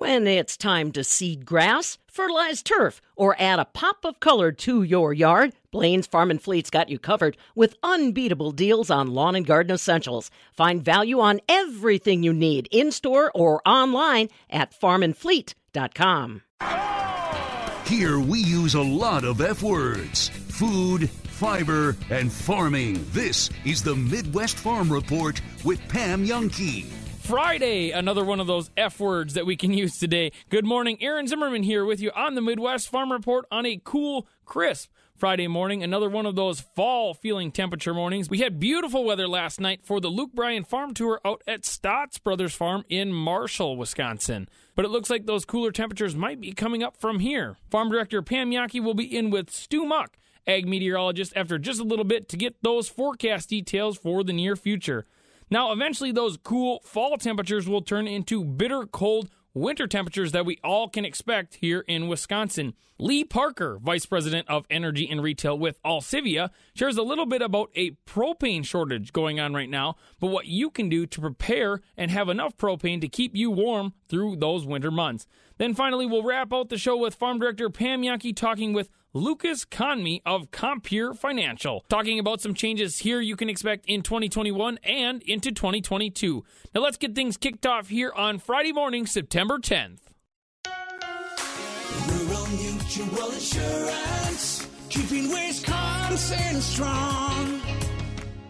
When it's time to seed grass, fertilize turf, or add a pop of color to your yard, Blain's Farm and Fleet's got you covered with unbeatable deals on lawn and garden essentials. Find value on everything you need in store or online at farmandfleet.com. Here we use a lot of F words food, fiber, and farming. This is the Midwest Farm Report with Pam Jahnke. Friday, another one of those F words that we can use today. Good morning, Aaron Zimmerman here with you on the Midwest Farm Report on a cool, crisp Friday morning. Another one of those fall feeling temperature mornings. We had beautiful weather last night for the Luke Bryan Farm Tour out at Statz Brothers Farm in Marshall, Wisconsin. But it looks like those cooler temperatures might be coming up from here. Farm Director Pam Jahnke will be in with Stu Muck, ag meteorologist, after just a little bit to get those forecast details for the near future. Now, eventually, those cool fall temperatures will turn into bitter cold winter temperatures that we all can expect here in Wisconsin. Lee Parker, Vice President of Energy and Retail with Alcivia, shares a little bit about a propane shortage going on right now, but what you can do to prepare and have enough propane to keep you warm through those winter months. Then finally, we'll wrap out the show with Farm Director Pam Jahnke talking with Lucas Conmey of Compeer Financial, talking about some changes here you can expect in 2021 and into 2022. Now let's get things kicked off here on Friday morning, September 10th. Rural Mutual Insurance, keeping Wisconsin strong.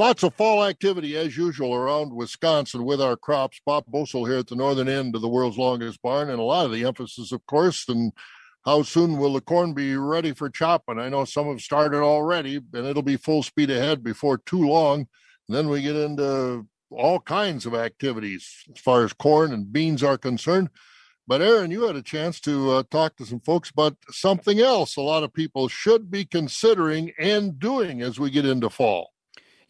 Lots of fall activity as usual around Wisconsin with our crops. Bob Bosold here at the northern end of the world's longest barn, and a lot of the emphasis, of course, and how soon will the corn be ready for chopping? I know some have started already, and it'll be full speed ahead before too long. And then we get into all kinds of activities as far as corn and beans are concerned. But Aaron, you had a chance to uh, talk to some folks about something else a lot of people should be considering and doing as we get into fall.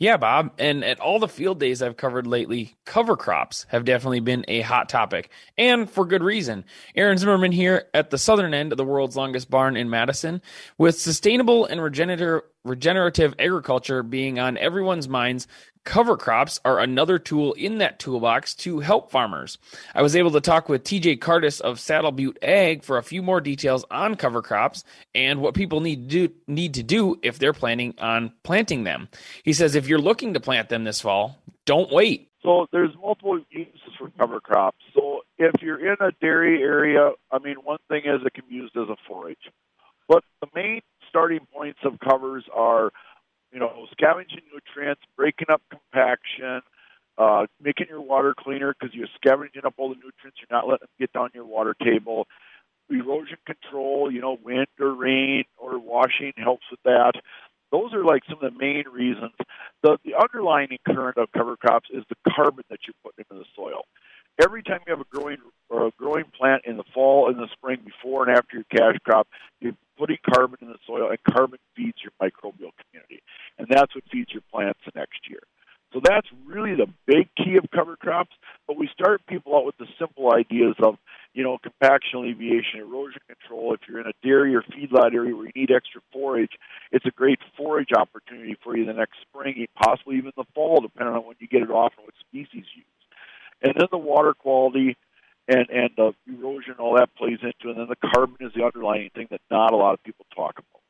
Yeah, Bob. And at all the field days I've covered lately, cover crops have definitely been a hot topic, and for good reason. Aaron Zimmerman here at the southern end of the world's longest barn in Madison. With sustainable and regenerative, regenerative agriculture being on everyone's minds, cover crops are another tool in that toolbox to help farmers. I was able to talk with TJ Cardis of Saddle Butte Ag for a few more details on cover crops and what people need to do need to do if they're planning on planting them. He says if you're looking to plant them this fall, don't wait. So there's multiple uses for cover crops. So if you're in a dairy area, I mean, one thing is it can be used as a forage. But the main starting points of covers are you know, scavenging nutrients, breaking up compaction, uh, making your water cleaner because you're scavenging up all the nutrients. You're not letting them get down your water table. Erosion control, you know, wind or rain or washing helps with that. Those are like some of the main reasons. The, the underlying current of cover crops is the carbon that you're putting into the soil. Every time you have a growing or a growing plant in the fall and the spring, before and after your cash crop, putting carbon in the soil, and carbon feeds your microbial community and that's what feeds your plants the next year. So that's really the big key of cover crops. But we start people out with the simple ideas of, you know, compaction alleviation, erosion control. If you're in a dairy or feedlot area where you need extra forage, it's a great forage opportunity for you the next spring, possibly even the fall, depending on when you get it off and what species you use. And then the water quality and and the erosion, all that plays into, it. and then the carbon is the underlying thing that not a lot of people talk about.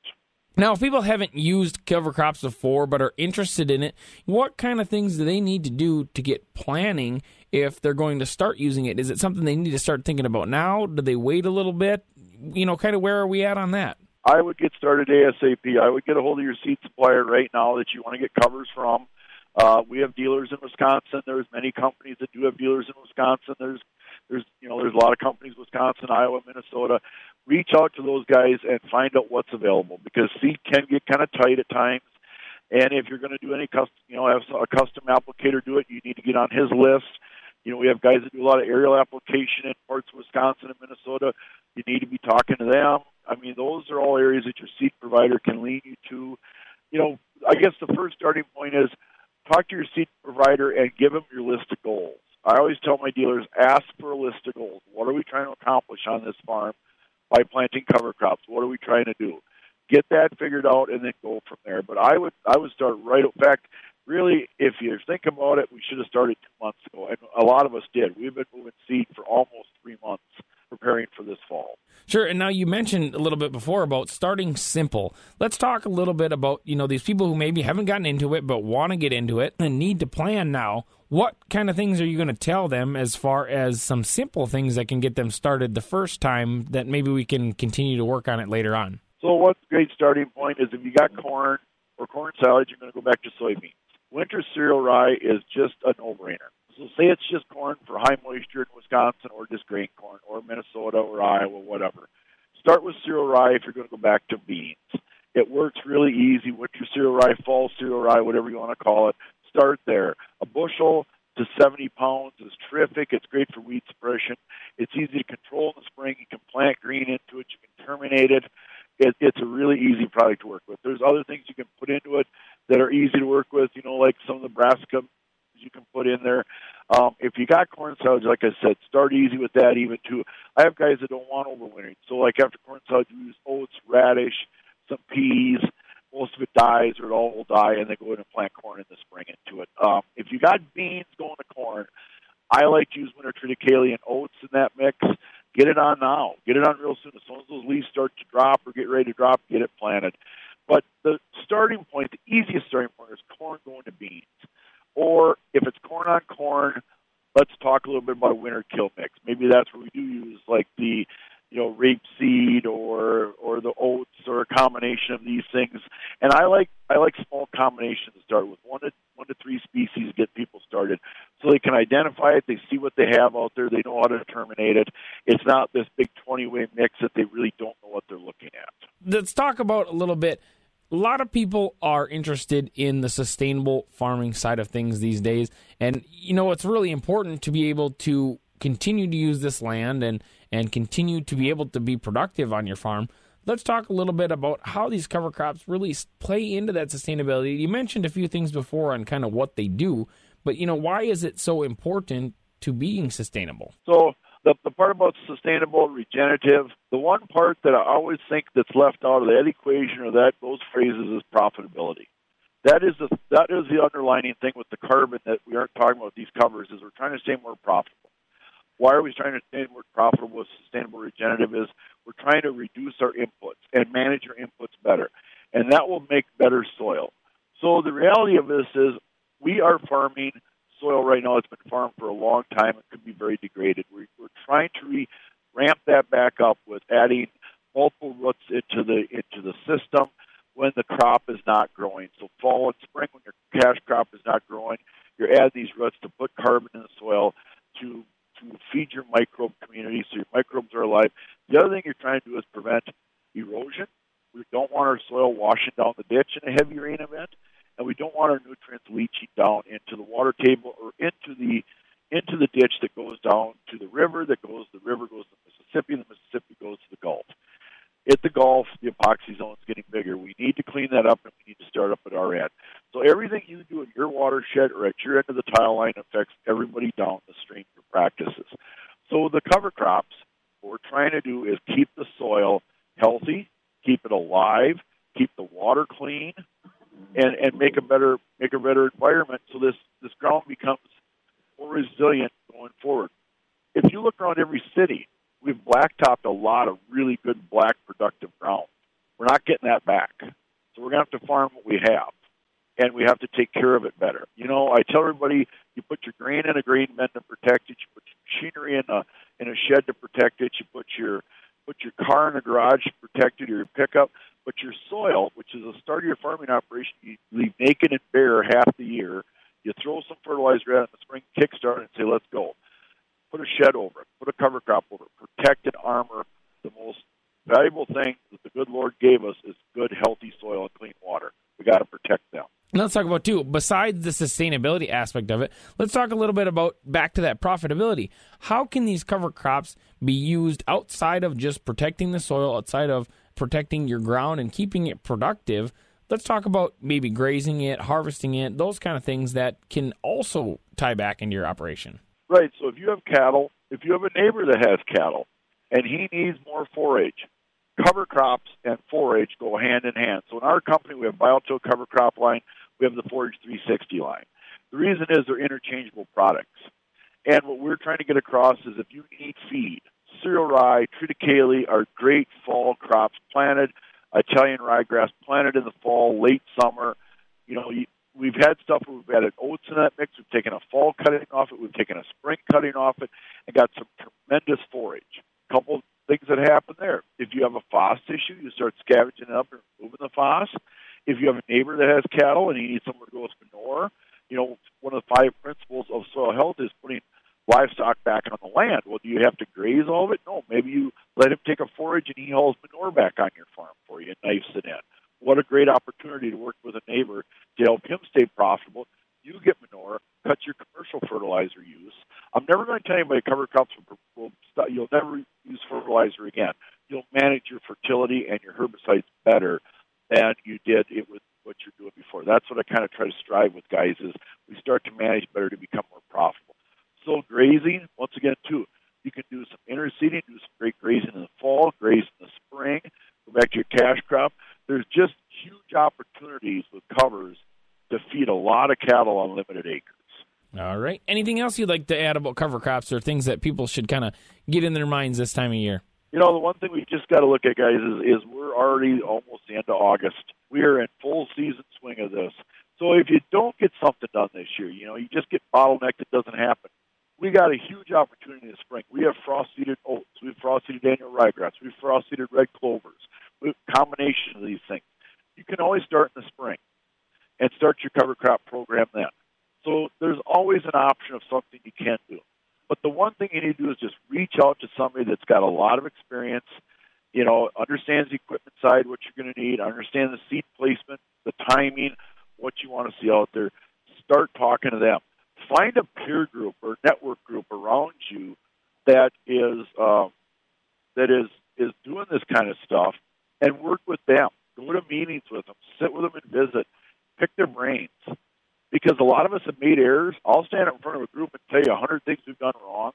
Now, if people haven't used cover crops before but are interested in it, what kind of things do they need to do to get planning if they're going to start using it? Is it something they need to start thinking about now? Do they wait a little bit? You know, kind of where are we at on that? I would get started ASAP. I would get a hold of your seed supplier right now that you want to get covers from. Uh, we have dealers in Wisconsin. There's many companies that do have dealers in Wisconsin. There's there's you know there's a lot of companies Wisconsin, Iowa, Minnesota reach out to those guys and find out what's available because seed can get kind of tight at times. And if you're going to do any custom, you know, have a custom applicator do it, you need to get on his list. You know, we have guys that do a lot of aerial application in parts of Wisconsin and Minnesota. You need to be talking to them. I mean, those are all areas that your seed provider can lead you to. you know, I guess the first starting point is talk to your seed provider and give them your list of goals. I always tell my dealers, ask for a list of goals. What are we trying to accomplish on this farm by planting cover crops? What are we trying to do? Get that figured out and then go from there. But I would I would start right. Fact, really, if you think about it, we should have started two months ago, and a lot of us did. We've been moving seed for almost three months, preparing for this fall. Sure. And now you mentioned a little bit before about starting simple. Let's talk a little bit about, you know, these people who maybe haven't gotten into it but want to get into it and need to plan now. What kind of things are you going to tell them as far as some simple things that can get them started the first time that maybe we can continue to work on it later on? So, one great starting point is if you got corn or corn silage, you're going to go back to soybeans. Winter cereal rye is just a no brainer. So say it's just corn for high moisture in Wisconsin or just grain corn or Minnesota or Iowa, whatever. Start with cereal rye if you're going to go back to beans. It works really easy. Winter cereal rye, fall cereal rye, whatever you want to call it. Start there. A bushel to 70 pounds is terrific. It's great for weed suppression. It's easy to control in the spring. You can plant green into it. You can terminate it. it. It's a really easy product to work with. There's other things you can put into it that are easy to work with, you know, like some of the brassica you can put in there. Um, if you got corn silage, like I said, start easy with that. Even too, I have guys that don't want overwintering. So like after corn silage, we use oats, radish, some peas. Most of it dies, or it all will die, and they go in and plant corn in the spring into it. Um, if you got beans going to corn, I like to use winter triticale and oats in that mix. Get it on now. Get it on real soon. As soon as those leaves start to drop or get ready to drop, get it planted. But the starting point, the easiest starting point, is corn going to beans. Or if it's corn on corn, let's talk a little bit about winter kill mix. Maybe that's where we do use like the you know rape seed or or the oats or a combination of these things. And I like I like small combinations to start with one to one to three species get people started so they can identify it. They see what they have out there. They know how to terminate it. It's not this big twenty way mix that they really don't know what they're looking at. Let's talk about a little bit a lot of people are interested in the sustainable farming side of things these days. And, you know, it's really important to be able to continue to use this land and, and continue to be able to be productive on your farm. Let's talk a little bit about how these cover crops really play into that sustainability. You mentioned a few things before on kind of what they do, but, you know, why is it so important to being sustainable? So, the, the part about sustainable, regenerative, the one part that I always think that's left out of that equation or that those phrases is profitability. That is the that is the underlining thing with the carbon that we aren't talking about these covers is we're trying to stay more profitable. Why are we trying to stay more profitable sustainable regenerative is we're trying to reduce our inputs and manage our inputs better. And that will make better soil. So the reality of this is we are farming soil right now It's been farmed for a long time It could be very degraded. We're, we're trying to re- ramp that back up with adding multiple roots into the into the system when the crop is not growing. So fall and spring, when your cash crop is not growing, you add these roots to put carbon in the soil to to feed your microbe community so your microbes are alive. The other thing you're trying to do is prevent erosion. We don't want our soil washing down the ditch in a heavy rain event and we don't want our nutrients leaching down into the water table or into the into the ditch that goes down to the river, that goes the river goes to the Mississippi, the Mississippi goes to the Gulf. At the Gulf, the hypoxic zone is getting bigger. We need to clean that up, and we need to start up at our end. So everything you do in your watershed or at your end of the tile line affects everybody down the stream for practices. So the cover crops, what we're trying to do is keep the soil healthy, keep it alive, keep the water clean, and and make a better make a better environment so this this ground becomes more resilient going forward. If you look around every city, we've blacktopped a lot of really good black productive ground. We're not getting that back, so we're gonna have to farm what we have, and we have to take care of it better. You know, I tell everybody, you put your grain in a grain bin to protect it. You put your machinery in a in a shed to protect it. You put your put your car in a garage to protect it or your pickup. But your soil, which is the start of your farming operation, you leave naked and bare half the year. You throw some fertilizer out in the spring, kickstart and say, let's go. Put a shed over it, put a cover crop over it, protect and armor. The most valuable thing that the good Lord gave us is good, healthy soil and clean water. We got to protect them. Let's talk about too. Besides the sustainability aspect of it, let's talk a little bit about back to that profitability. How can these cover crops be used outside of just protecting the soil, outside of protecting your ground and keeping it productive let's talk about maybe grazing it, harvesting it, those kind of things that can also tie back into your operation. Right. So if you have cattle, if you have a neighbor that has cattle and he needs more forage, cover crops and forage go hand in hand. So in our company, we have Biotil cover crop line, we have the Forage 360 line. The reason is they're interchangeable products. And what we're trying to get across is if you need feed, cereal rye, triticale are great fall crops planted. Italian ryegrass planted in the fall, late summer. You know, we've had stuff where we've added oats in that mix. We've taken a fall cutting off it. We've taken a spring cutting off it, and got some tremendous forage. A couple things that happen there. If you have a phos issue, you start scavenging it up and removing the phos. If you have a neighbor that has cattle and he needs somewhere to go with manure, you know, one of the five principles of soil health is putting livestock back on the land. Well, do you have to graze all of it? No. Maybe you let him take a forage and he hauls manure back on your farm for you and knifes it in. What a great opportunity to work with a neighbor to help him stay profitable. You get manure, cut your commercial fertilizer use. I'm never going to tell anybody cover crops will, will. You'll never use fertilizer again. You'll manage your fertility and your herbicides better than you did it with what you're doing before. That's what I kind of try to strive with guys is we start to manage better to become more profitable. So grazing, once again, too, you can do some interseeding, do some great grazing in the fall, graze in the spring, go back to your cash crop. There's just huge opportunities with covers to feed a lot of cattle on limited acres. All right. Anything else you'd like to add about cover crops or things that people should kind of get in their minds this time of year? You know, the one thing we just got to look at, guys, is, is we're already almost the end of August. We are in full season swing of this. So if you don't get something done this year, you know, you just get bottlenecked, it doesn't happen we got a huge opportunity this spring. We have frost seeded oats, we've frost seeded annual ryegrass, we've frost seeded red clovers, we have a combination of these things. You can always start in the spring and start your cover crop program then. So there's always an option of something you can do. But the one thing you need to do is just reach out to somebody that's got a lot of experience, you know, understands the equipment side, what you're going to need, understand the seed placement, the timing, what you want to see out there. Start talking to them find a peer group or network group around you that is um, that is is doing this kind of stuff and work with them. Go to meetings with them, sit with them and visit, pick their brains. Because a lot of us have made errors. I'll stand up in front of a group and tell you a hundred things we've done wrong.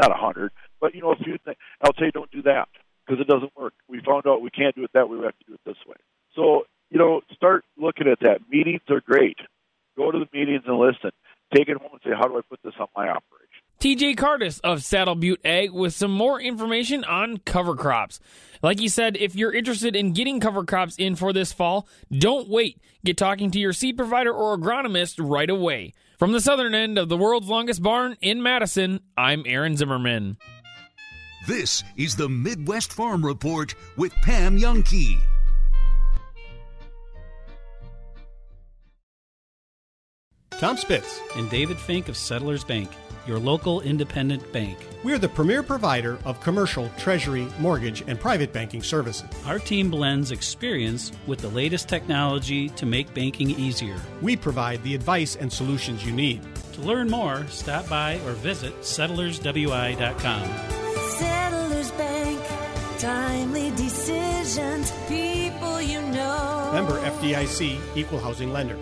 Not a hundred, but you know a few things. I'll tell you don't do that because it doesn't work. We found out we can't do it that way. We have to do it this way. So you know, start looking at that. Meetings are great. Go to the meetings and listen take it home and say, how do I put this on my operation? TJ Cardis of Saddle Butte Ag with some more information on cover crops. Like you said, if you're interested in getting cover crops in for this fall, don't wait. Get talking to your seed provider or agronomist right away. From the southern end of the world's longest barn in Madison, I'm Aaron Zimmerman. This is the Midwest Farm Report with Pam Jahnke. Tom Spitz and David Fink of Settlers Bank, your local independent bank. We're the premier provider of commercial, treasury, mortgage, and private banking services. Our team blends experience with the latest technology to make banking easier. We provide the advice and solutions you need. To learn more, stop by or visit settlerswi.com. Settlers Bank, timely decisions, people you know. Member FDIC, Equal Housing Lender.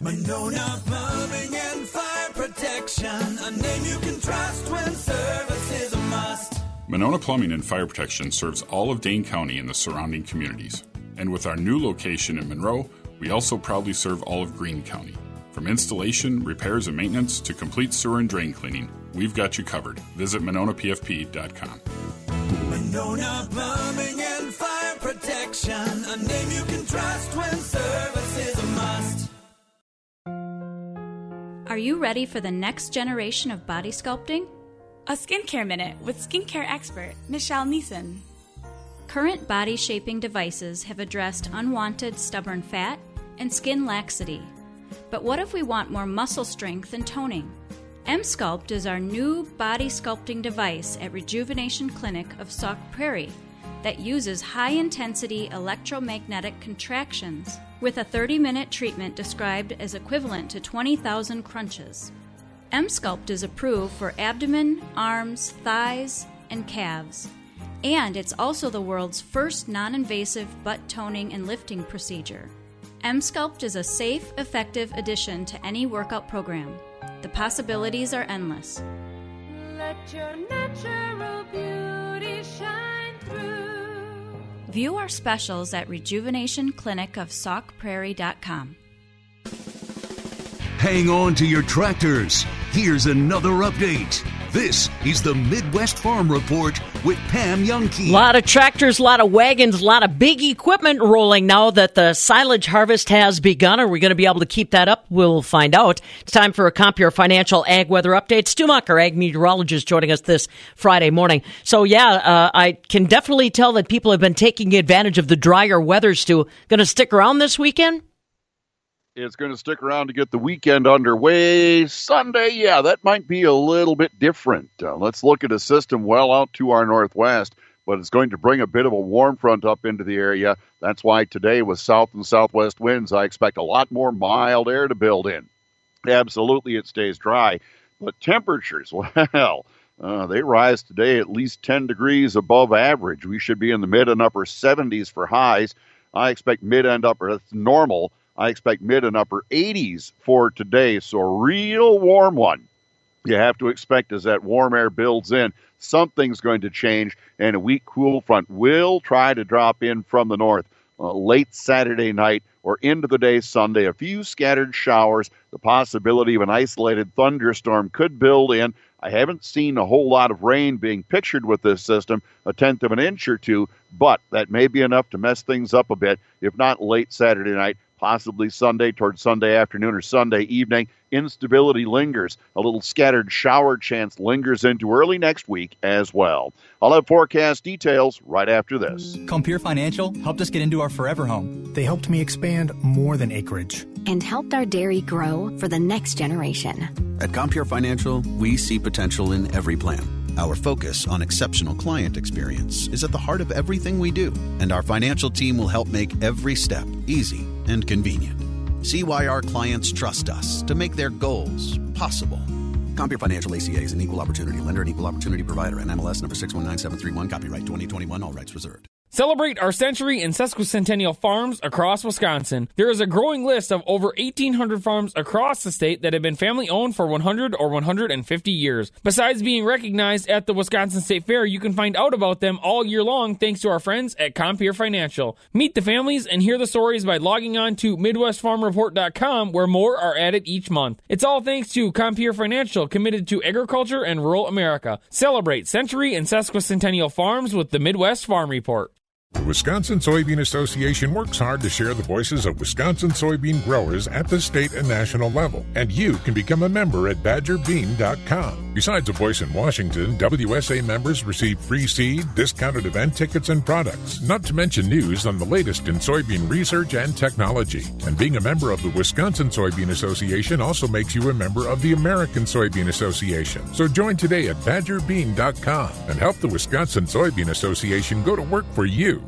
Monona Plumbing and Fire Protection, a name you can trust when service is a must. Monona Plumbing and Fire Protection serves all of Dane County and the surrounding communities. And with our new location in Monroe, we also proudly serve all of Greene County. From installation, repairs, and maintenance to complete sewer and drain cleaning, we've got you covered. Visit MononaPFP.com. Monona Plumbing and Fire Protection, a name you can trust when service you ready for the next generation of body sculpting? A skincare minute with skincare expert Michelle Neeson. Current body shaping devices have addressed unwanted stubborn fat and skin laxity. But what if we want more muscle strength and toning? M-Sculpt is our new body sculpting device at Rejuvenation Clinic of Sauk Prairie that uses high intensity electromagnetic contractions with a 30 minute treatment described as equivalent to 20,000 crunches. M-Sculpt is approved for abdomen, arms, thighs, and calves. And it's also the world's first non invasive butt toning and lifting procedure. M Sculpt is a safe, effective addition to any workout program. The possibilities are endless. View our specials at rejuvenationclinicofsaukprairie.com. Hang on to your tractors. Here's another update. This is the Midwest Farm Report with Pam Jahnke. A lot of tractors, a lot of wagons, a lot of big equipment rolling now that the silage harvest has begun. Are we going to be able to keep that up? We'll find out. It's time for a Compeer Financial Ag Weather Update. Stu ag meteorologist, joining us this Friday morning. So, yeah, uh, I can definitely tell that people have been taking advantage of the drier weather, Stu. Going to stick around this weekend? It's going to stick around to get the weekend underway. Sunday, yeah, that might be a little bit different. Uh, let's look at a system well out to our northwest, but it's going to bring a bit of a warm front up into the area. That's why today, with south and southwest winds, I expect a lot more mild air to build in. Absolutely, it stays dry, but temperatures, well, uh, they rise today at least 10 degrees above average. We should be in the mid and upper 70s for highs. I expect mid and upper, that's normal. I expect mid and upper 80s for today, so a real warm one. You have to expect as that warm air builds in, something's going to change, and a weak cool front will try to drop in from the north uh, late Saturday night or into the day Sunday. A few scattered showers, the possibility of an isolated thunderstorm could build in. I haven't seen a whole lot of rain being pictured with this system, a tenth of an inch or two, but that may be enough to mess things up a bit, if not late Saturday night possibly Sunday towards Sunday afternoon or Sunday evening. Instability lingers. A little scattered shower chance lingers into early next week as well. I'll have forecast details right after this. Compeer Financial helped us get into our forever home. They helped me expand more than acreage and helped our dairy grow for the next generation. At Compeer Financial, we see potential in every plan. Our focus on exceptional client experience is at the heart of everything we do, and our financial team will help make every step easy and convenient. See why our clients trust us to make their goals possible. Compeer Financial ACA is an equal opportunity lender and equal opportunity provider. And MLS number 619731. Copyright 2021. All rights reserved. Celebrate our century in sesquicentennial farms across Wisconsin. There is a growing list of over 1,800 farms across the state that have been family owned for 100 or 150 years. Besides being recognized at the Wisconsin State Fair, you can find out about them all year long thanks to our friends at Compeer Financial. Meet the families and hear the stories by logging on to MidwestFarmReport.com where more are added each month. It's all thanks to Compeer Financial, committed to agriculture and rural America. Celebrate century and sesquicentennial farms with the Midwest Farm Report. The Wisconsin Soybean Association works hard to share the voices of Wisconsin soybean growers at the state and national level, and you can become a member at badgerbean.com. Besides a voice in Washington, WSA members receive free seed, discounted event tickets, and products, not to mention news on the latest in soybean research and technology. And being a member of the Wisconsin Soybean Association also makes you a member of the American Soybean Association. So join today at badgerbean.com and help the Wisconsin Soybean Association go to work for you.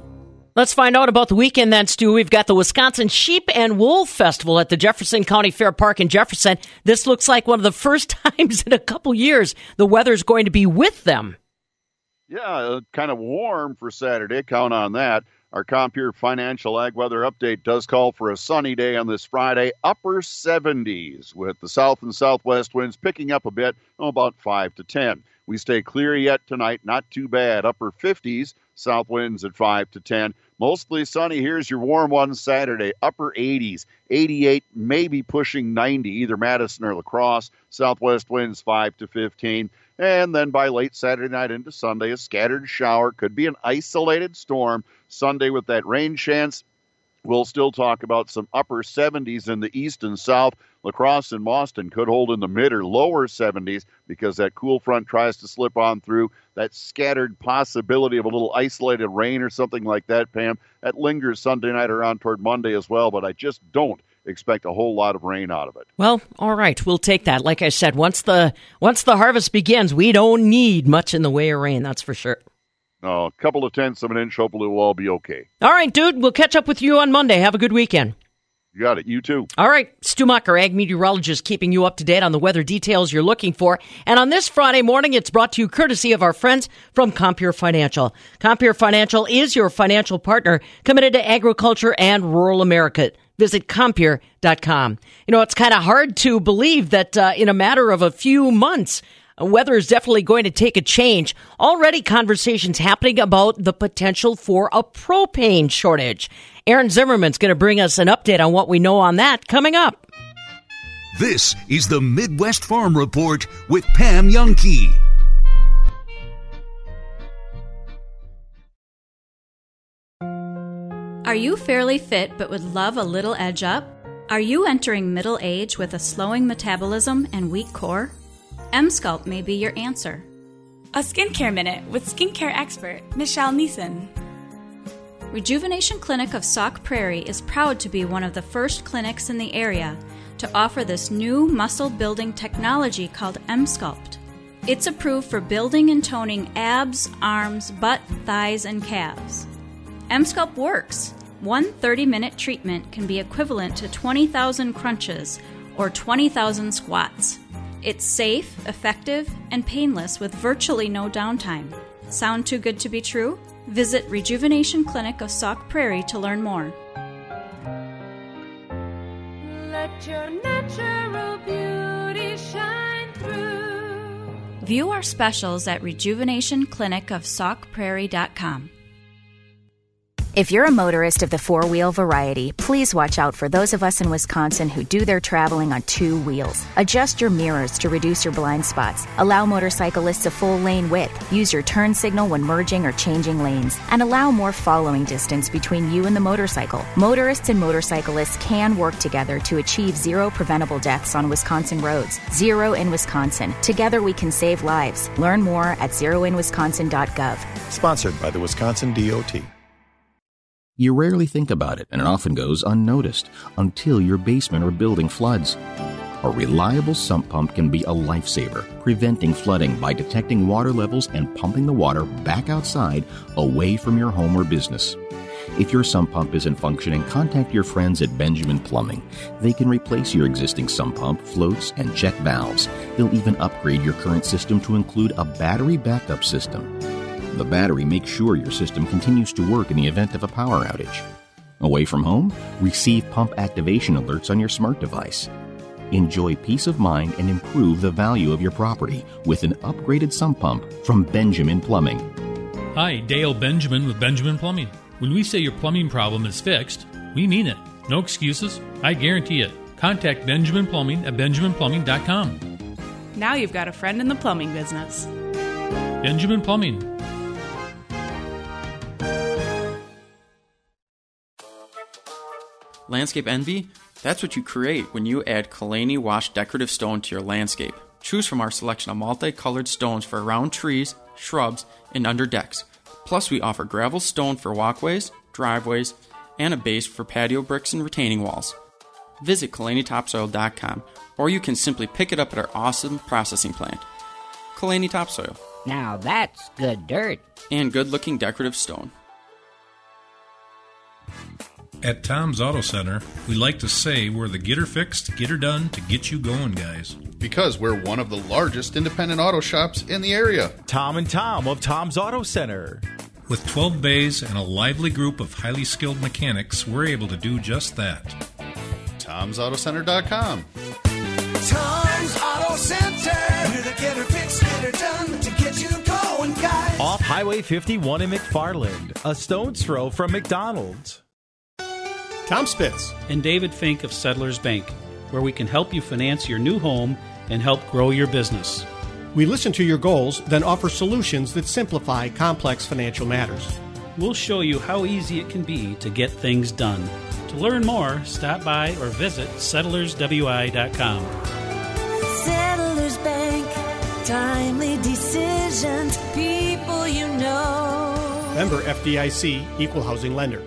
Let's find out about the weekend then, Stu. We've got the Wisconsin Sheep and Wool Festival at the Jefferson County Fair Park in Jefferson. This looks like one of the first times in a couple years the weather's going to be with them. Yeah, uh, kind of warm for Saturday. Count on that. Our Compeer Financial Ag Weather Update does call for a sunny day on this Friday, upper 70s, with the south and southwest winds picking up a bit, oh, about 5 to 10. We stay clear yet tonight, not too bad. Upper 50s, south winds at 5 to 10. Mostly sunny. Here's your warm one Saturday. Upper 80s, 88, maybe pushing 90, either Madison or La Crosse. Southwest winds 5 to 15. And then by late Saturday night into Sunday, a scattered shower. Could be an isolated storm. Sunday with that rain chance. We'll still talk about some upper 70s in the east and south. La Crosse and Mauston could hold in the mid or lower 70s because that cool front tries to slip on through. That scattered possibility of a little isolated rain or something like that, Pam, that lingers Sunday night around toward Monday as well, but I just don't expect a whole lot of rain out of it. Well, all right, we'll take that. Like I said, once the once the harvest begins, we don't need much in the way of rain, that's for sure. A couple of tenths of an inch, hopefully we'll all be okay. All right, dude, we'll catch up with you on Monday. Have a good weekend. You got it. You too. All right, Stu Mucker, ag meteorologist, keeping you up to date on the weather details you're looking for. And on this Friday morning, it's brought to you courtesy of our friends from Compeer Financial. Compeer Financial is your financial partner committed to agriculture and rural America. Visit Compeer.com. You know, it's kind of hard to believe that uh, in a matter of a few months, weather is definitely going to take a change. Already conversations happening about the potential for a propane shortage. Aaron Zimmerman's going to bring us an update on what we know on that coming up. This is the Midwest Farm Report with Pam Jahnke. Are you fairly fit but would love a little edge up? Are you entering middle age with a slowing metabolism and weak core? M-Sculpt may be your answer. A skincare minute with skincare expert Michelle Neeson. Rejuvenation Clinic of Sauk Prairie is proud to be one of the first clinics in the area to offer this new muscle building technology called M-Sculpt. It's approved for building and toning abs, arms, butt, thighs, and calves. M-Sculpt works. One 30 minute treatment can be equivalent to 20,000 crunches or 20,000 squats. It's safe, effective, and painless with virtually no downtime. Sound too good to be true? Visit Rejuvenation Clinic of Sauk Prairie to learn more. Let your natural beauty shine through. View our specials at rejuvenationclinicofsaukprairie.com. If you're a motorist of the four wheel variety, please watch out for those of us in Wisconsin who do their traveling on two wheels. Adjust your mirrors to reduce your blind spots. Allow motorcyclists a full lane width. Use your turn signal when merging or changing lanes. And allow more following distance between you and the motorcycle. Motorists and motorcyclists can work together to achieve zero preventable deaths on Wisconsin roads. Zero in Wisconsin. Together we can save lives. Learn more at zeroinwisconsin.gov. Sponsored by the Wisconsin DOT. You rarely think about it, and it often goes unnoticed until your basement or building floods. A reliable sump pump can be a lifesaver, preventing flooding by detecting water levels and pumping the water back outside away from your home or business. If your sump pump isn't functioning, contact your friends at Benjamin Plumbing. They can replace your existing sump pump, floats, and check valves. They'll even upgrade your current system to include a battery backup system. The battery makes sure your system continues to work in the event of a power outage. Away from home, receive pump activation alerts on your smart device. Enjoy peace of mind and improve the value of your property with an upgraded sump pump from Benjamin Plumbing. Hi, Dale Benjamin with Benjamin Plumbing. When we say your plumbing problem is fixed, we mean it. No excuses. I guarantee it. Contact Benjamin Plumbing at benjaminplumbing.com. Now you've got a friend in the plumbing business. Benjamin Plumbing. Landscape envy? That's what you create when you add Kalani Wash decorative stone to your landscape. Choose from our selection of multicolored stones for around trees, shrubs, and under decks. Plus, we offer gravel stone for walkways, driveways, and a base for patio bricks and retaining walls. Visit KalaniTopsoil.com or you can simply pick it up at our awesome processing plant. Kalani Topsoil. Now that's good dirt. And good looking decorative stone. At Tom's Auto Center, we like to say we're the get her fixed, get her done to get you going, guys. Because we're one of the largest independent auto shops in the area. Tom and Tom of Tom's Auto Center. With 12 bays and a lively group of highly skilled mechanics, we're able to do just that. Tom'sAutoCenter.com. Tom's Auto Center. We're the get her fixed, get her done to get you going, guys. Off Highway 51 in McFarland, a stone's throw from McDonald's. Tom Spitz and David Fink of Settlers Bank, where we can help you finance your new home and help grow your business. We listen to your goals, then offer solutions that simplify complex financial matters. We'll show you how easy it can be to get things done. To learn more, stop by or visit settlerswi.com. Settlers Bank, timely decisions, people you know. Member FDIC, Equal Housing Lender.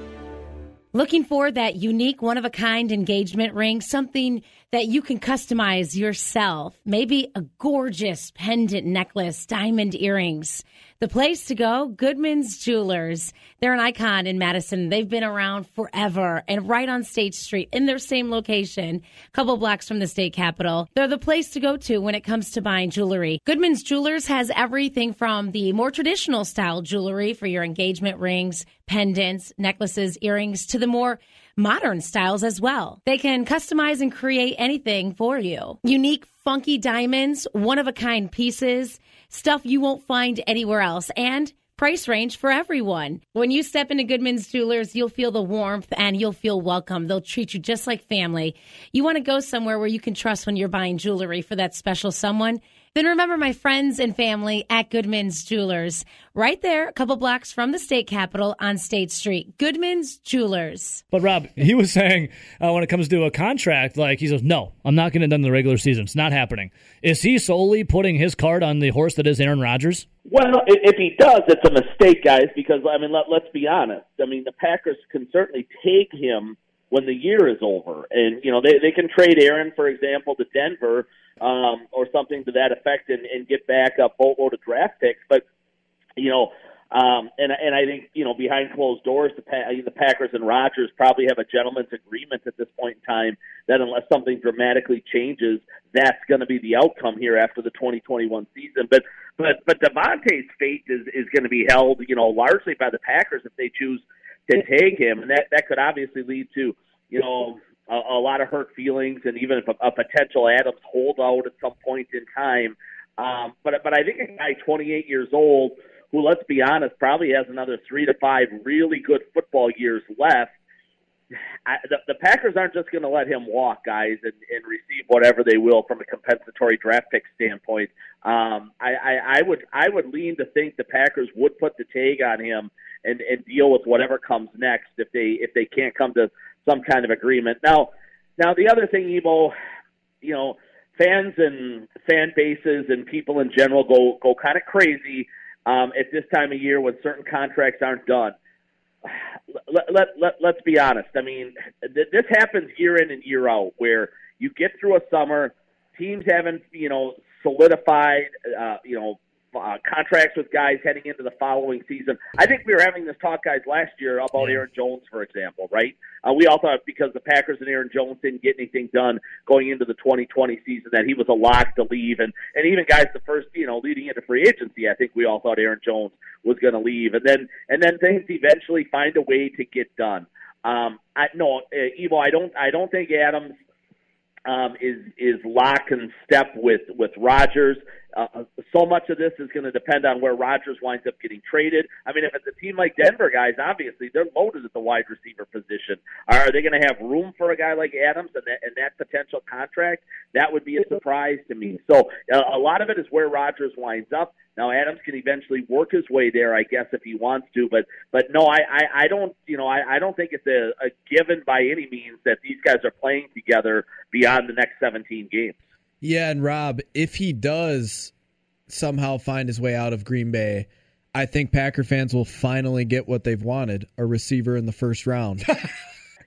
Looking for that unique, one of a kind engagement ring, something that you can customize yourself. Maybe a gorgeous pendant necklace, diamond earrings. The place to go, Goodman's Jewelers. They're an icon in Madison. They've been around forever and right on State Street in their same location, a couple blocks from the state capitol. They're the place to go to when it comes to buying jewelry. Goodman's Jewelers has everything from the more traditional style jewelry for your engagement rings, pendants, necklaces, earrings to the more modern styles as well. They can customize and create anything for you. Unique, funky diamonds, one of a kind pieces, stuff you won't find anywhere else, and price range for everyone. When you step into Goodman's Jewelers, you'll feel the warmth and you'll feel welcome. They'll treat you just like family. You want to go somewhere where you can trust when you're buying jewelry for that special someone? Then remember my friends and family at Goodman's Jewelers, right there, a couple blocks from the state capitol on State Street. Goodman's Jewelers. But Rob, he was saying uh, when it comes to a contract, like he says, no, I'm not going to done the regular season. It's not happening. Is he solely putting his card on the horse that is Aaron Rodgers? Well, if he does, it's a mistake, guys. Because I mean, let, let's be honest. I mean, the Packers can certainly take him when the year is over, and you know they they can trade Aaron, for example, to Denver um, or something to that effect, and, and get back a boatload of draft picks. But you know, um, and and I think you know behind closed doors, the pa- the Packers and Rodgers probably have a gentleman's agreement at this point in time that unless something dramatically changes, that's going to be the outcome here after the 2021 season. But but but Davante's fate is is going to be held, you know, largely by the Packers if they choose to take him, and that that could obviously lead to you know a, a lot of hurt feelings and even a, a potential Adams holdout at some point in time. Um, but but I think a guy 28 years old who, let's be honest, probably has another three to five really good football years left. I, the, the Packers aren't just going to let him walk, guys, and, and receive whatever they will from a compensatory draft pick standpoint. Um, I, I, I would I would lean to think the Packers would put the tag on him and, and deal with whatever comes next if they if they can't come to some kind of agreement. Now, now the other thing, Ebo, you know, fans and fan bases and people in general go go kind of crazy um, at this time of year when certain contracts aren't done. Let, let, let, let's be honest. I mean, th- this happens year in and year out where you get through a summer, teams haven't, you know, solidified, uh, you know, uh, contracts with guys heading into the following season. I think we were having this talk, guys, last year about Aaron Jones, for example, right? Uh, we all thought because the Packers and Aaron Jones didn't get anything done going into the 2020 season that he was a lock to leave, and and even guys, the first, you know, leading into free agency, I think we all thought Aaron Jones was going to leave, and then and then things eventually find a way to get done. Um, I no, uh, Evo, I don't, I don't think Adams um, is is lock and step with with Rodgers. Uh, so much of this is going to depend on where Rodgers winds up getting traded. I mean, if it's a team like Denver, guys, obviously they're loaded at the wide receiver position. Are they going to have room for a guy like Adams and that, and that potential contract? That would be a surprise to me. So uh, a lot of it is where Rodgers winds up. Now Adams can eventually work his way there, I guess, if he wants to. But but no, I I, I don't you know I, I don't think it's a, a given by any means that these guys are playing together beyond the next 17 games. Yeah, and Rob, if he does somehow find his way out of Green Bay, I think Packer fans will finally get what they've wanted a receiver in the first round.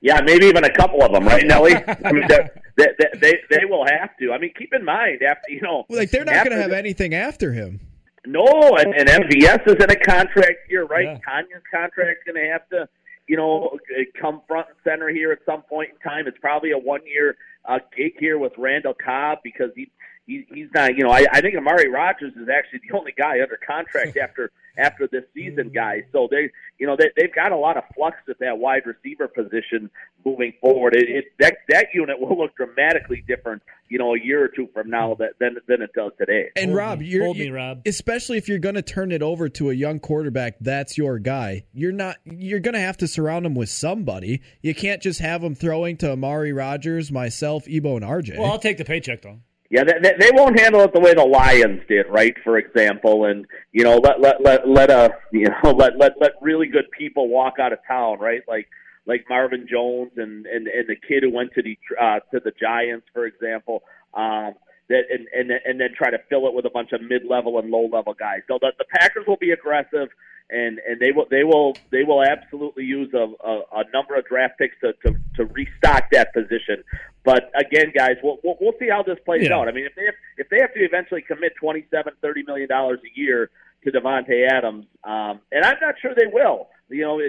Yeah, maybe even a couple of them, right, Nelly? I mean, they're- they, they they they will have to. I mean, keep in mind after you know, like they're not going to have anything after him. No, and, and MVS is in a contract here, right? Tonyan's contract's going to have to, you know, come front and center here at some point in time. It's probably a one-year uh, gig here with Randall Cobb because he, he he's not, you know, I, I think Amari Rodgers is actually the only guy under contract after after this season, mm-hmm. guys. So they, you know, they, they've got a lot of flux at that wide receiver position moving forward. It, it that that unit will look dramatically different, you know, a year or two from now that, than than it does today. And Rob, you're Hold me, Rob. especially if you're going to turn it over to a young quarterback, that's your guy. You're not. You're going to have to surround him with somebody. You can't just have him throwing to Amari Rodgers, myself, Ebo, and RJ. Well, I'll take the paycheck though. Yeah, they, they, won't handle it the way the Lions did, right? For example, and you know, let let let let a you know let let let really good people walk out of town, right? Like like Marvin Jones and and and the kid who went to the uh, to the Giants, for example. Um, that and and and then try to fill it with a bunch of mid level and low level guys. So the, the Packers will be aggressive, and and they will they will they will absolutely use a, a, a number of draft picks to, to to restock that position. But again, guys, we'll we'll, we'll see how this plays Yeah. out. I mean, if they have, if they have to eventually commit twenty seven thirty million dollars a year to Davante Adams, um, and I'm not sure they will. You know,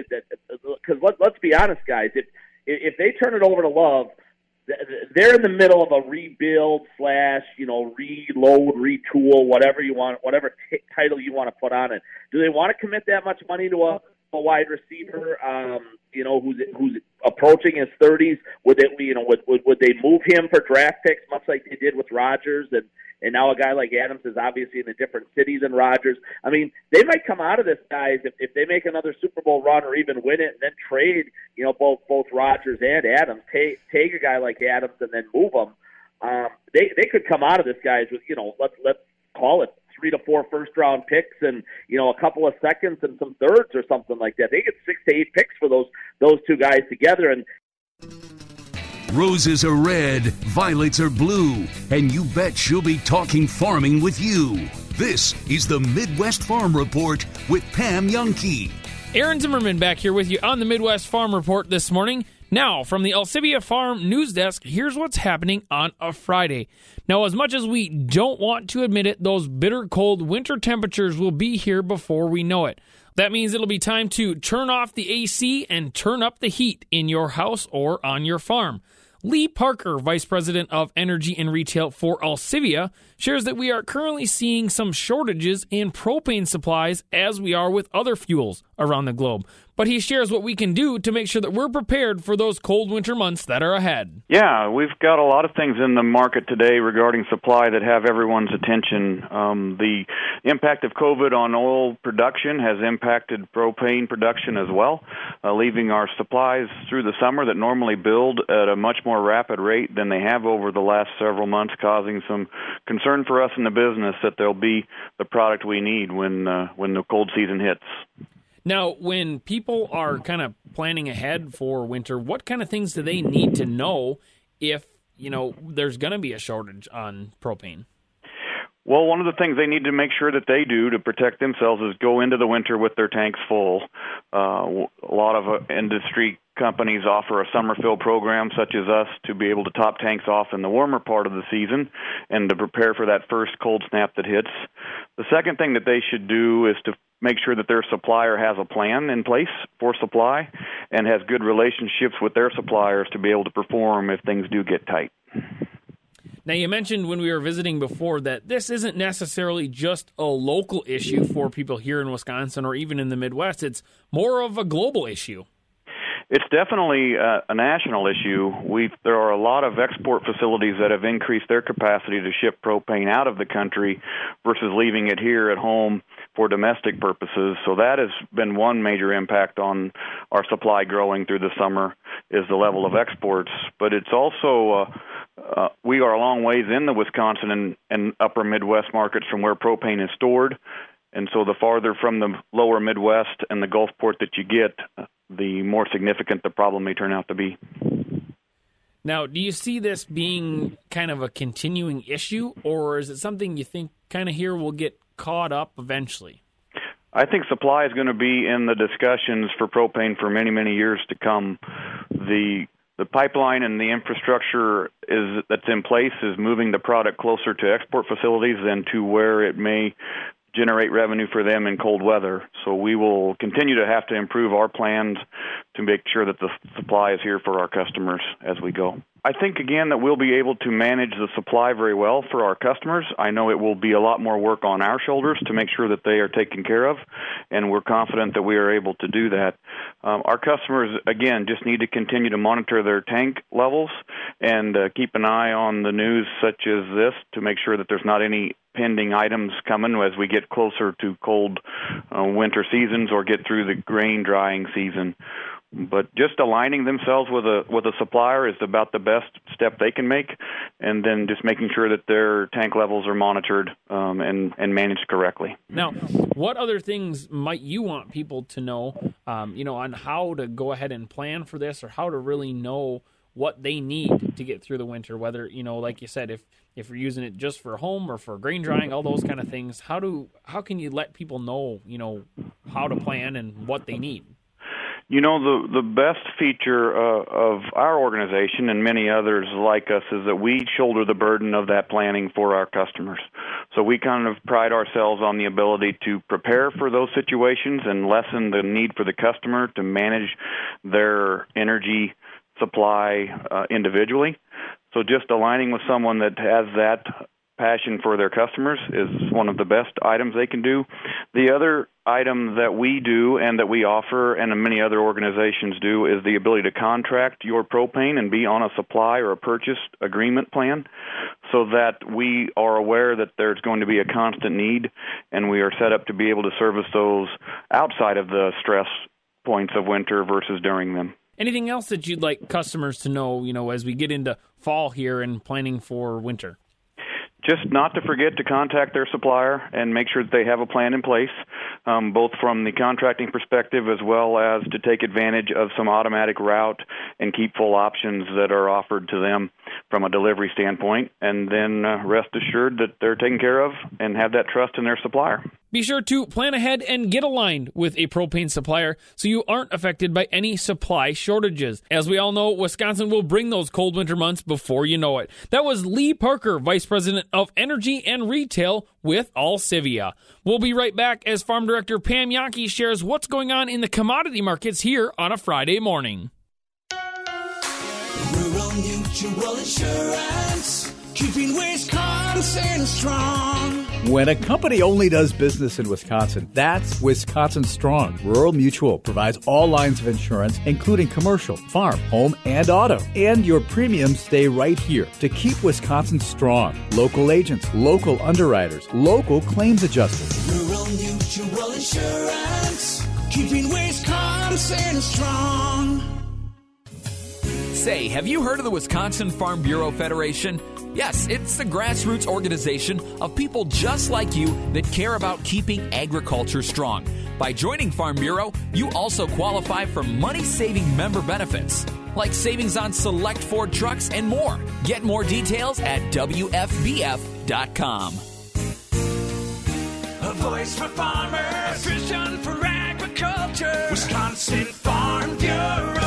because let, let's be honest, guys. If if they turn it over to Love, they're in the middle of a rebuild slash, you know, reload, retool, whatever you want, whatever t- title you want to put on it. Do they want to commit that much money to a, a wide receiver, um, you know, who's who's approaching his thirties? Would they, you know, would, would would they move him for draft picks, much like they did with Rodgers and and now a guy like Adams is obviously in a different city than Rodgers. I mean, they might come out of this, guys, if, if they make another Super Bowl run or even win it, and then trade, you know, both both Rodgers and Adams. Take take a guy like Adams and then move him. Um, they they could come out of this, guys, with you know, let's let's call it three to four first round picks and you know a couple of seconds and some thirds or something like that. They get six to eight picks for those those two guys together and Roses are red, violets are blue, and you bet she'll be talking farming with you. This is the Midwest Farm Report with Pam Jahnke. Aaron Zimmerman back here with you on the Midwest Farm Report this morning. Now, from the Alcivia Farm News Desk, here's what's happening on a Friday. Now, as much as we don't want to admit it, those bitter cold winter temperatures will be here before we know it. That means it'll be time to turn off the AC and turn up the heat in your house or on your farm. Lee Parker, Vice President of Energy and Retail for Alcivia, shares that we are currently seeing some shortages in propane supplies as we are with other fuels around the globe but he shares what we can do to make sure that we're prepared for those cold winter months that are ahead. Yeah, we've got a lot of things in the market today regarding supply that have everyone's attention. Um, the impact of COVID on oil production has impacted propane production as well, uh, leaving our supplies through the summer that normally build at a much more rapid rate than they have over the last several months, causing some concern for us in the business that there'll be the product we need when uh, when the cold season hits. Now, when people are kind of planning ahead for winter, what kind of things do they need to know if, you know, there's going to be a shortage on propane? Well, one of the things they need to make sure that they do to protect themselves is go into the winter with their tanks full. Uh, a lot of uh, industry companies offer a summer fill program, such as us, to be able to top tanks off in the warmer part of the season and to prepare for that first cold snap that hits. The second thing that they should do is to make sure that their supplier has a plan in place for supply and has good relationships with their suppliers to be able to perform if things do get tight. Now, you mentioned when we were visiting before that this isn't necessarily just a local issue for people here in Wisconsin or even in the Midwest. It's more of a global issue. It's definitely a, a national issue. We there are a lot of export facilities that have increased their capacity to ship propane out of the country versus leaving it here at home for domestic purposes. So that has been one major impact on our supply growing through the summer is the level of exports. But it's also uh, uh, we are a long ways in the Wisconsin and, and upper Midwest markets from where propane is stored. And so the farther from the lower Midwest and the Gulfport that you get, the more significant the problem may turn out to be. Now, do you see this being kind of a continuing issue, or is it something you think kind of here will get caught up eventually? I think supply is going to be in the discussions for propane for many, many years to come. The the pipeline and the infrastructure is that's in place is moving the product closer to export facilities than to where it may generate revenue for them in cold weather. So we will continue to have to improve our plans to make sure that the supply is here for our customers as we go. I think again that we'll be able to manage the supply very well for our customers. I know it will be a lot more work on our shoulders to make sure that they are taken care of, and we're confident that we are able to do that. Um, our customers again just need to continue to monitor their tank levels and uh, keep an eye on the news such as this to make sure that there's not any pending items coming as we get closer to cold uh, winter seasons or get through the grain drying season. But just aligning themselves with a with a supplier is about the best step they can make, and then just making sure that their tank levels are monitored um, and and managed correctly. Now, what other things might you want people to know, um, you know, on how to go ahead and plan for this, or how to really know what they need to get through the winter? Whether you know, like you said, if if you're using it just for home or for grain drying, all those kind of things. How do how can you let people know, you know, how to plan and what they need? You know, the the best feature uh, of our organization and many others like us is that we shoulder the burden of that planning for our customers. So we kind of pride ourselves on the ability to prepare for those situations and lessen the need for the customer to manage their energy supply uh, individually. So just aligning with someone that has that passion for their customers is one of the best items they can do. The other item that we do and that we offer and many other organizations do is the ability to contract your propane and be on a supply or a purchase agreement plan so that we are aware that there's going to be a constant need and we are set up to be able to service those outside of the stress points of winter versus during them. Anything else that you'd like customers to know, you know, as we get into fall here and planning for winter? Just not to forget to contact their supplier and make sure that they have a plan in place, um, both from the contracting perspective as well as to take advantage of some automatic route and keep full options that are offered to them from a delivery standpoint. And then uh, rest assured that they're taken care of and have that trust in their supplier. Be sure to plan ahead and get aligned with a propane supplier so you aren't affected by any supply shortages. As we all know, Wisconsin will bring those cold winter months before you know it. That was Lee Parker, Vice President of Energy and Retail with Alcivia. We'll be right back as Farm Director Pam Jahnke shares what's going on in the commodity markets here on a Friday morning. Rural Mutual Insurance, keeping Wisconsin strong. When a company only does business in Wisconsin, that's Wisconsin Strong. Rural Mutual provides all lines of insurance, including commercial, farm, home, and auto. And your premiums stay right here to keep Wisconsin strong. Local agents, local underwriters, local claims adjusters. Rural Mutual Insurance, keeping Wisconsin strong. Say, have you heard of the Wisconsin Farm Bureau Federation? Yes, it's the grassroots organization of people just like you that care about keeping agriculture strong. By joining Farm Bureau, you also qualify for money saving member benefits, like savings on select Ford trucks and more. Get more details at WFBF.com. A voice for farmers, a vision for agriculture. Wisconsin Farm Bureau.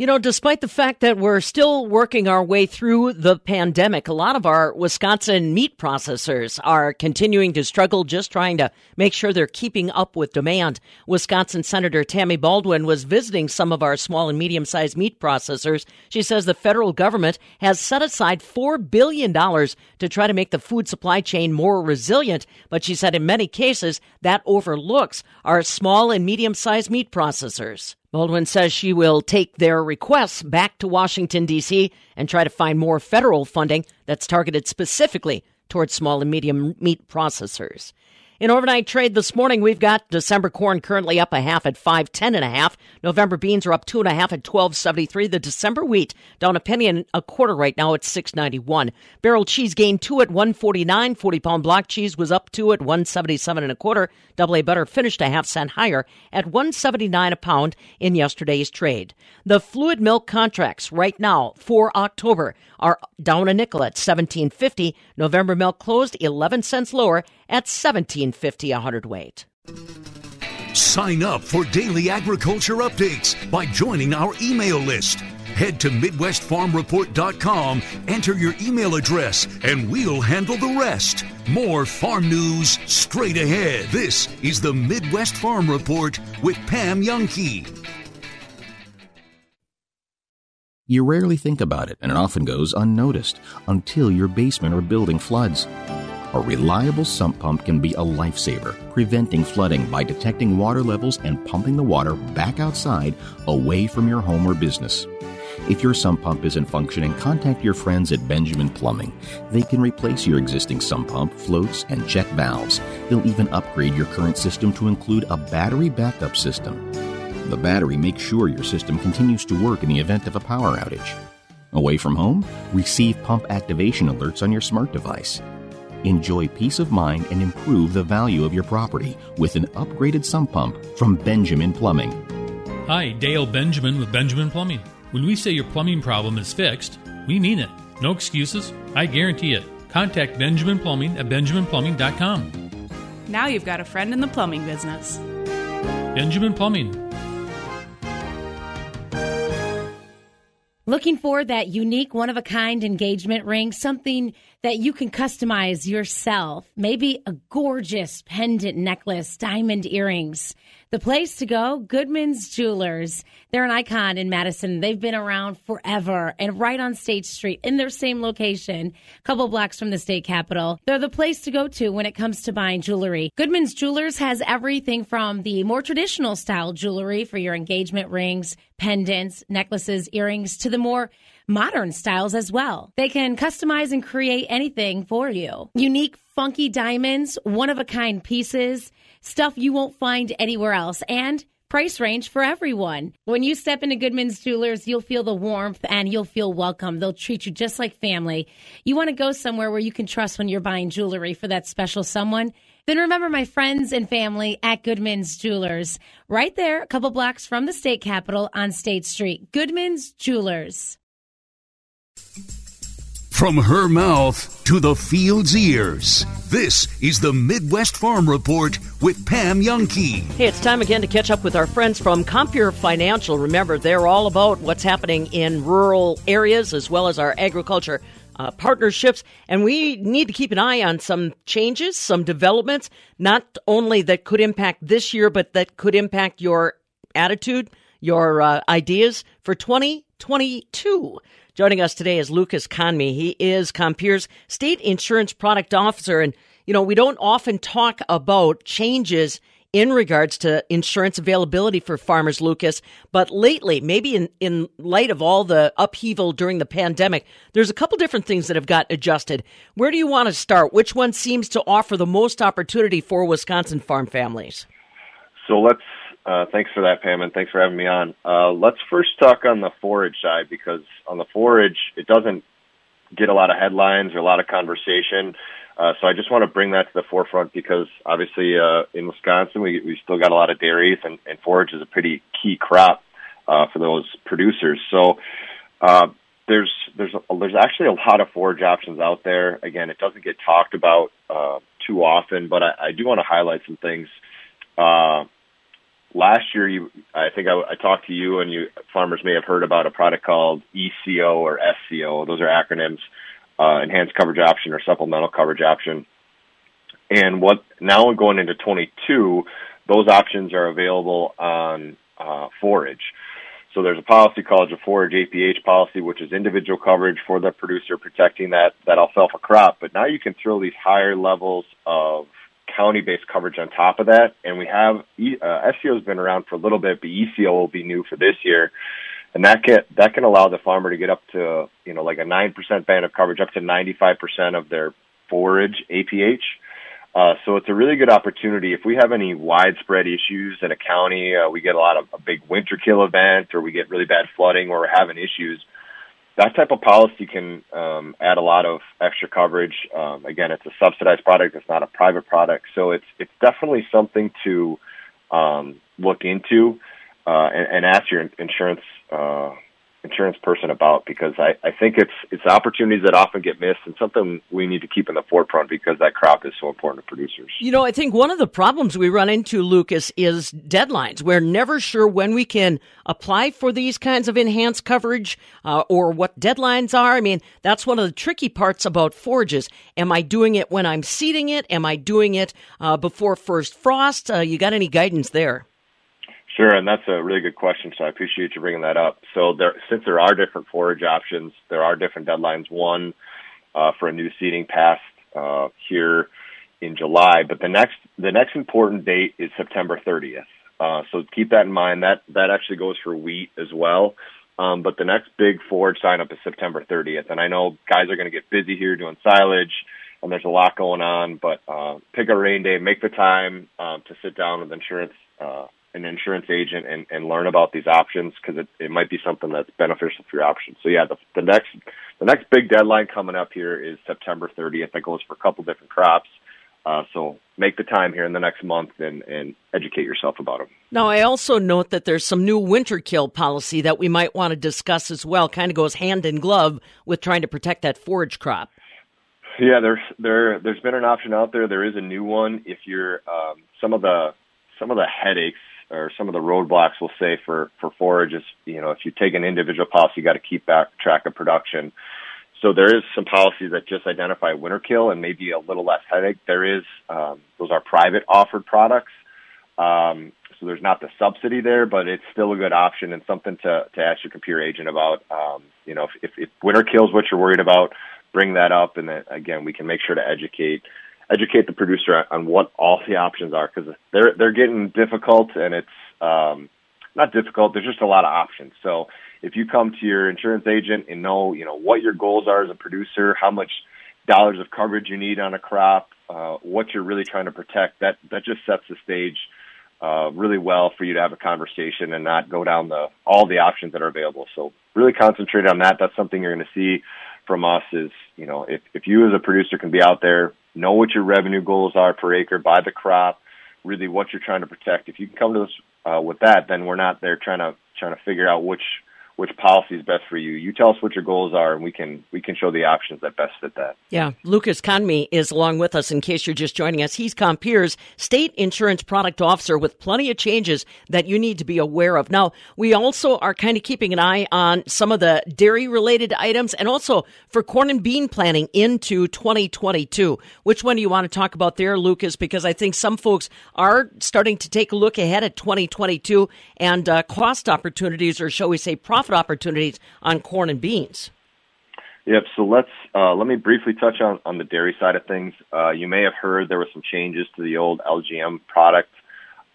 You know, despite the fact that we're still working our way through the pandemic, a lot of our Wisconsin meat processors are continuing to struggle just trying to make sure they're keeping up with demand. Wisconsin Senator Tammy Baldwin was visiting some of our small and medium sized meat processors. She says the federal government has set aside $4 billion to try to make the food supply chain more resilient, but she said in many cases that overlooks our small and medium sized meat processors. Baldwin says she will take their requests back to Washington, D.C. and try to find more federal funding that's targeted specifically towards small and medium meat processors. In overnight trade this morning, we've got December corn currently up a half at five ten and a half. November beans are up two and a half at twelve seventy three. The December wheat down a penny and a quarter right now at six ninety one. Barrel cheese gained two at one forty nine. Forty pound block cheese was up two at one seventy seven and a quarter. Double A butter finished a half cent higher at one seventy nine a pound in yesterday's trade. The fluid milk contracts right now for October are down a nickel at seventeen fifty. November milk closed eleven cents lower at seventeen fifty a hundredweight. Sign up for daily agriculture updates by joining our email list. Head to MidwestFarmReport.com, enter your email address, and we'll handle the rest. More farm news straight ahead. This is the Midwest Farm Report with Pam Jahnke. You rarely think about it, and it often goes unnoticed until your basement or building floods. A reliable sump pump can be a lifesaver, preventing flooding by detecting water levels and pumping the water back outside away from your home or business. If your sump pump isn't functioning, contact your friends at Benjamin Plumbing. They can replace your existing sump pump, floats, and check valves. They'll even upgrade your current system to include a battery backup system. The battery makes sure your system continues to work in the event of a power outage. Away from home? Receive pump activation alerts on your smart device. Enjoy peace of mind and improve the value of your property with an upgraded sump pump from Benjamin Plumbing. Hi, Dale Benjamin with Benjamin Plumbing. When we say your plumbing problem is fixed, we mean it. No excuses. I guarantee it. Contact Benjamin Plumbing at benjaminplumbing.com. Now you've got a friend in the plumbing business. Benjamin Plumbing. Looking for that unique, one of a kind engagement ring, something that you can customize yourself. Maybe a gorgeous pendant necklace, diamond earrings. The place to go, Goodman's Jewelers. They're an icon in Madison. They've been around forever and right on State Street in their same location, a couple blocks from the state capitol. They're the place to go to when it comes to buying jewelry. Goodman's Jewelers has everything from the more traditional style jewelry for your engagement rings, pendants, necklaces, earrings to the more modern styles as well. They can customize and create anything for you. Unique, funky diamonds, one of a kind pieces, stuff you won't find anywhere else, and price range for everyone. When you step into Goodman's Jewelers, you'll feel the warmth and you'll feel welcome. They'll treat you just like family. You want to go somewhere where you can trust when you're buying jewelry for that special someone? Then remember my friends and family at Goodman's Jewelers, right there, a couple blocks from the state capitol on State Street. Goodman's Jewelers. From her mouth to the field's ears, this is the Midwest Farm Report with Pam Jahnke. Hey, it's time again to catch up with our friends from Compeer Financial. Remember, they're all about what's happening in rural areas as well as our agriculture uh, partnerships. And we need to keep an eye on some changes, some developments, not only that could impact this year, but that could impact your attitude, your uh, ideas for 2022. Joining us today is Lucas Conme. He is Compeer's State Insurance Product Officer. And, you know, we don't often talk about changes in regards to insurance availability for farmers, Lucas. But lately, maybe in, in light of all the upheaval during the pandemic, there's a couple different things that have got adjusted. Where do you want to start? Which one seems to offer the most opportunity for Wisconsin farm families? So let's, uh, thanks for that, Pam, and thanks for having me on. Uh, let's first talk on the forage side because on the forage, it doesn't get a lot of headlines or a lot of conversation. Uh, so I just want to bring that to the forefront because obviously uh, in Wisconsin we we still got a lot of dairies and, and forage is a pretty key crop uh, for those producers. So uh, there's there's a, there's actually a lot of forage options out there. Again, it doesn't get talked about uh, too often, but I, I do want to highlight some things. Uh, last year, you I think I, I talked to you and you farmers may have heard about a product called ECO or SCO. Those are acronyms uh, enhanced coverage option or supplemental coverage option. And what now going into 22, those options are available on uh, forage. So there's a policy called the forage APH policy, which is individual coverage for the producer protecting that, that alfalfa crop. But now you can throw these higher levels of county-based coverage on top of that. And we have, uh, SCO has been around for a little bit, but ECO will be new for this year and that can that can allow the farmer to get up to you know like a nine percent band of coverage, up to ninety five percent of their forage APH. Uh, so it's a really good opportunity if we have any widespread issues in a county. Uh, we get a lot of a big winter kill event, or we get really bad flooding, or we're having issues. That type of policy can um, add a lot of extra coverage. Um, again, it's a subsidized product; it's not a private product, so it's it's definitely something to um, look into uh, and, and ask your insurance uh, insurance person about because I, I think it's it's opportunities that often get missed and something we need to keep in the forefront because that crop is so important to producers. You know, I think one of the problems we run into, Lucas, is deadlines. We're never sure when we can apply for these kinds of enhanced coverage uh, or what deadlines are. I mean, that's one of the tricky parts about forages. Am I doing it when I'm seeding it? Am I doing it uh, before first frost? Uh, you got any guidance there? Sure, and that's a really good question. So I appreciate you bringing that up. So there, since there are different forage options, there are different deadlines. One uh, for a new seeding passed uh, here in July, but the next the next important date is September 30th. Uh, so keep that in mind. That that actually goes for wheat as well. Um, but the next big forage sign up is September 30th, and I know guys are going to get busy here doing silage, and there's a lot going on. But uh, pick a rain day, make the time um, to sit down with insurance uh, an insurance agent and, and learn about these options because it, it might be something that's beneficial for your options. So yeah, the, the next the next big deadline coming up here is September 30th. That goes for a couple different crops. Uh, so make the time here in the next month and, and educate yourself about them. Now, I also note that there's some new winter kill policy that we might want to discuss as well. Kind of goes hand in glove with trying to protect that forage crop. Yeah, there's there there's been an option out there. There is a new one. If you're um, some of the some of the headaches or some of the roadblocks we'll say for for forage is you know if you take an individual policy, you got to keep back track of production. So there is some policies that just identify winter kill and maybe a little less headache. There is um, those are private offered products. Um, so there's not the subsidy there, but it's still a good option and something to, to ask your Compeer agent about. Um, you know, if, if, if winter kills what you're worried about, bring that up, and then again, we can make sure to educate educate the producer on what all the options are because they're they're getting difficult and it's um, not difficult. There's just a lot of options. So if you come to your insurance agent and know you know what your goals are as a producer, how much dollars of coverage you need on a crop, uh, what you're really trying to protect, that that just sets the stage uh, really well for you to have a conversation and not go down the all the options that are available. So really concentrate on that. That's something you're going to see from us. Is you know if if you as a producer can be out there, know what your revenue goals are per acre by the crop, really what you're trying to protect. If you can come to us uh, with that, then we're not there trying to trying to figure out which which policy is best for you. You tell us what your goals are, and we can we can show the options that best fit that. Yeah, Lucas Conmee is along with us. In case you're just joining us, he's Compeer's state insurance product officer with plenty of changes that you need to be aware of. Now, we also are kind of keeping an eye on some of the dairy related items, and also for corn and bean planting into 2022. Which one do you want to talk about there, Lucas? Because I think some folks are starting to take a look ahead at 2022 and uh, cost opportunities, or shall we say, profit opportunities on corn and beans. Yep. So let's uh, let me briefly touch on on the dairy side of things. Uh, you may have heard there were some changes to the old LGM product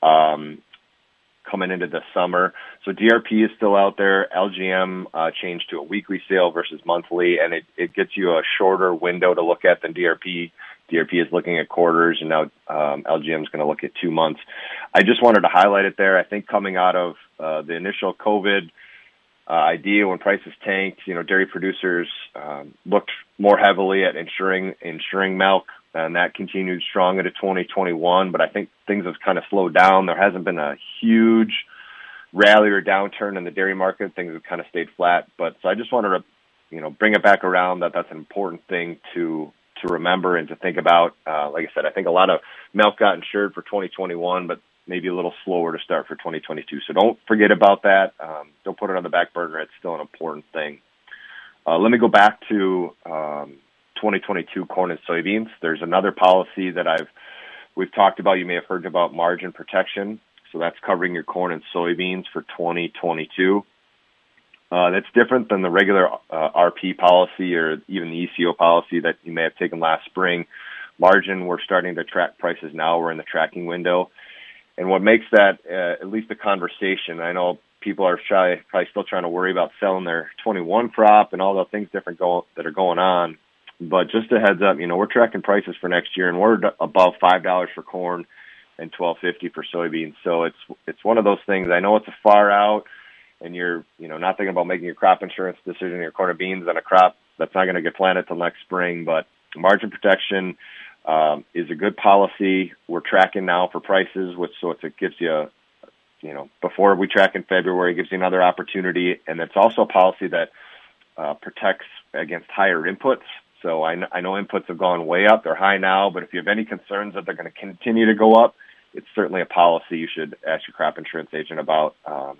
um, coming into the summer. So DRP is still out there. LGM uh, changed to a weekly sale versus monthly, and it it gets you a shorter window to look at than DRP. DRP is looking at quarters, and now um, LGM is going to look at two months. I just wanted to highlight it there. I think coming out of uh, the initial COVID uh, idea when prices tanked, you know, dairy producers um, looked more heavily at insuring insuring milk, and that continued strong into 2021. But I think things have kind of slowed down. There hasn't been a huge rally or downturn in the dairy market. Things have kind of stayed flat. But so I just wanted to, you know, bring it back around that that's an important thing to to remember and to think about. Uh, like I said, I think a lot of milk got insured for 2021, but maybe a little slower to start for 2022. So don't forget about that. Um, don't put it on the back burner. It's still an important thing. Uh, let me go back to um, 2022 corn and soybeans. There's another policy that I've we've talked about. You may have heard about margin protection. So that's covering your corn and soybeans for 2022. Uh, that's different than the regular uh, RP policy or even the ECO policy that you may have taken last spring. Margin, we're starting to track prices now. We're in the tracking window and what makes that uh, at least a conversation. I know people are shy, probably still trying to worry about selling their 21 crop and all the things different go, that are going on. But just a heads up, you know, we're tracking prices for next year, and we're above five dollars for corn and 12.50 for soybeans. So it's it's one of those things. I know it's a far out, and you're you know not thinking about making your crop insurance decision, your corn or beans on a crop that's not going to get planted till next spring. But margin protection um, is a good policy. We're tracking now for prices, which so it gives you, a, you know, before we track in February, gives you another opportunity, and it's also a policy that uh, protects against higher inputs. So I, I know inputs have gone way up; they're high now. But if you have any concerns that they're going to continue to go up, it's certainly a policy you should ask your crop insurance agent about. Um,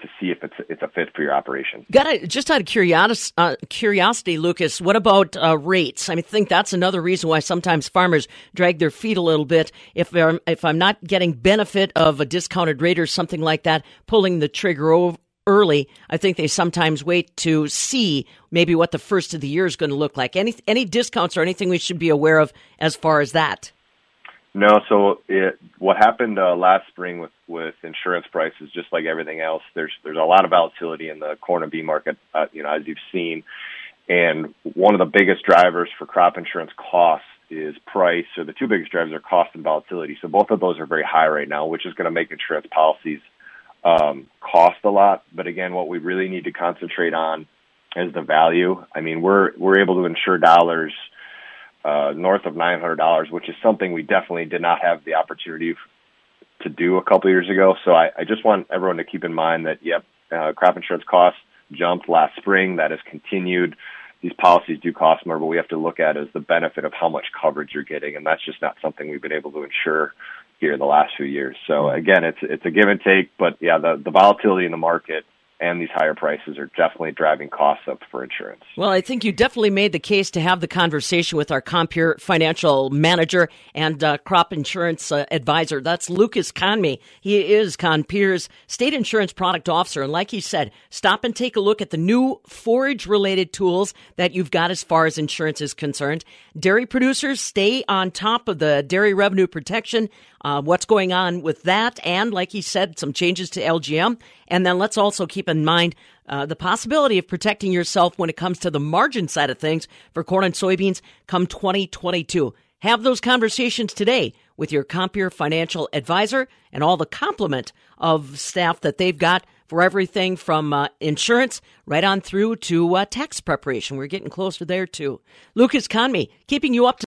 to see if it's it's a fit for your operation. Got it. Just out of curiosity, uh, curiosity, Lucas, what about uh, rates? I mean, think that's another reason why sometimes farmers drag their feet a little bit. If if I'm not getting benefit of a discounted rate or something like that, pulling the trigger over early, I think they sometimes wait to see maybe what the first of the year is going to look like. Any any discounts or anything we should be aware of as far as that? No, so it, what happened uh, last spring with with insurance prices, just like everything else, there's there's a lot of volatility in the corn and bean market, uh, you know, as you've seen, and one of the biggest drivers for crop insurance costs is price. So the two biggest drivers are cost and volatility. So both of those are very high right now, which is going to make insurance policies um, cost a lot. But again, what we really need to concentrate on is the value. I mean, we're we're able to insure dollars uh, north of $900, which is something we definitely did not have the opportunity to do a couple years ago. So I, I just want everyone to keep in mind that, yep, uh, crop insurance costs jumped last spring. That has continued. These policies do cost more, but we have to look at as the benefit of how much coverage you're getting, and that's just not something we've been able to ensure here in the last few years. So again, it's it's a give and take, but yeah, the the volatility in the market and these higher prices are definitely driving costs up for insurance. Well, I think you definitely made the case to have the conversation with our Compeer financial manager and uh, crop insurance uh, advisor. That's Lucas Conme. He is Compeer's state insurance product officer. And like he said, stop and take a look at the new forage related tools that you've got as far as insurance is concerned. Dairy producers stay on top of the dairy revenue protection uh, what's going on with that, and like he said, some changes to LGM. And then let's also keep in mind uh, the possibility of protecting yourself when it comes to the margin side of things for corn and soybeans come 2022. Have those conversations today with your Compeer financial advisor and all the complement of staff that they've got for everything from uh, insurance right on through to uh, tax preparation. We're getting closer there too. Lucas Conme, keeping you up to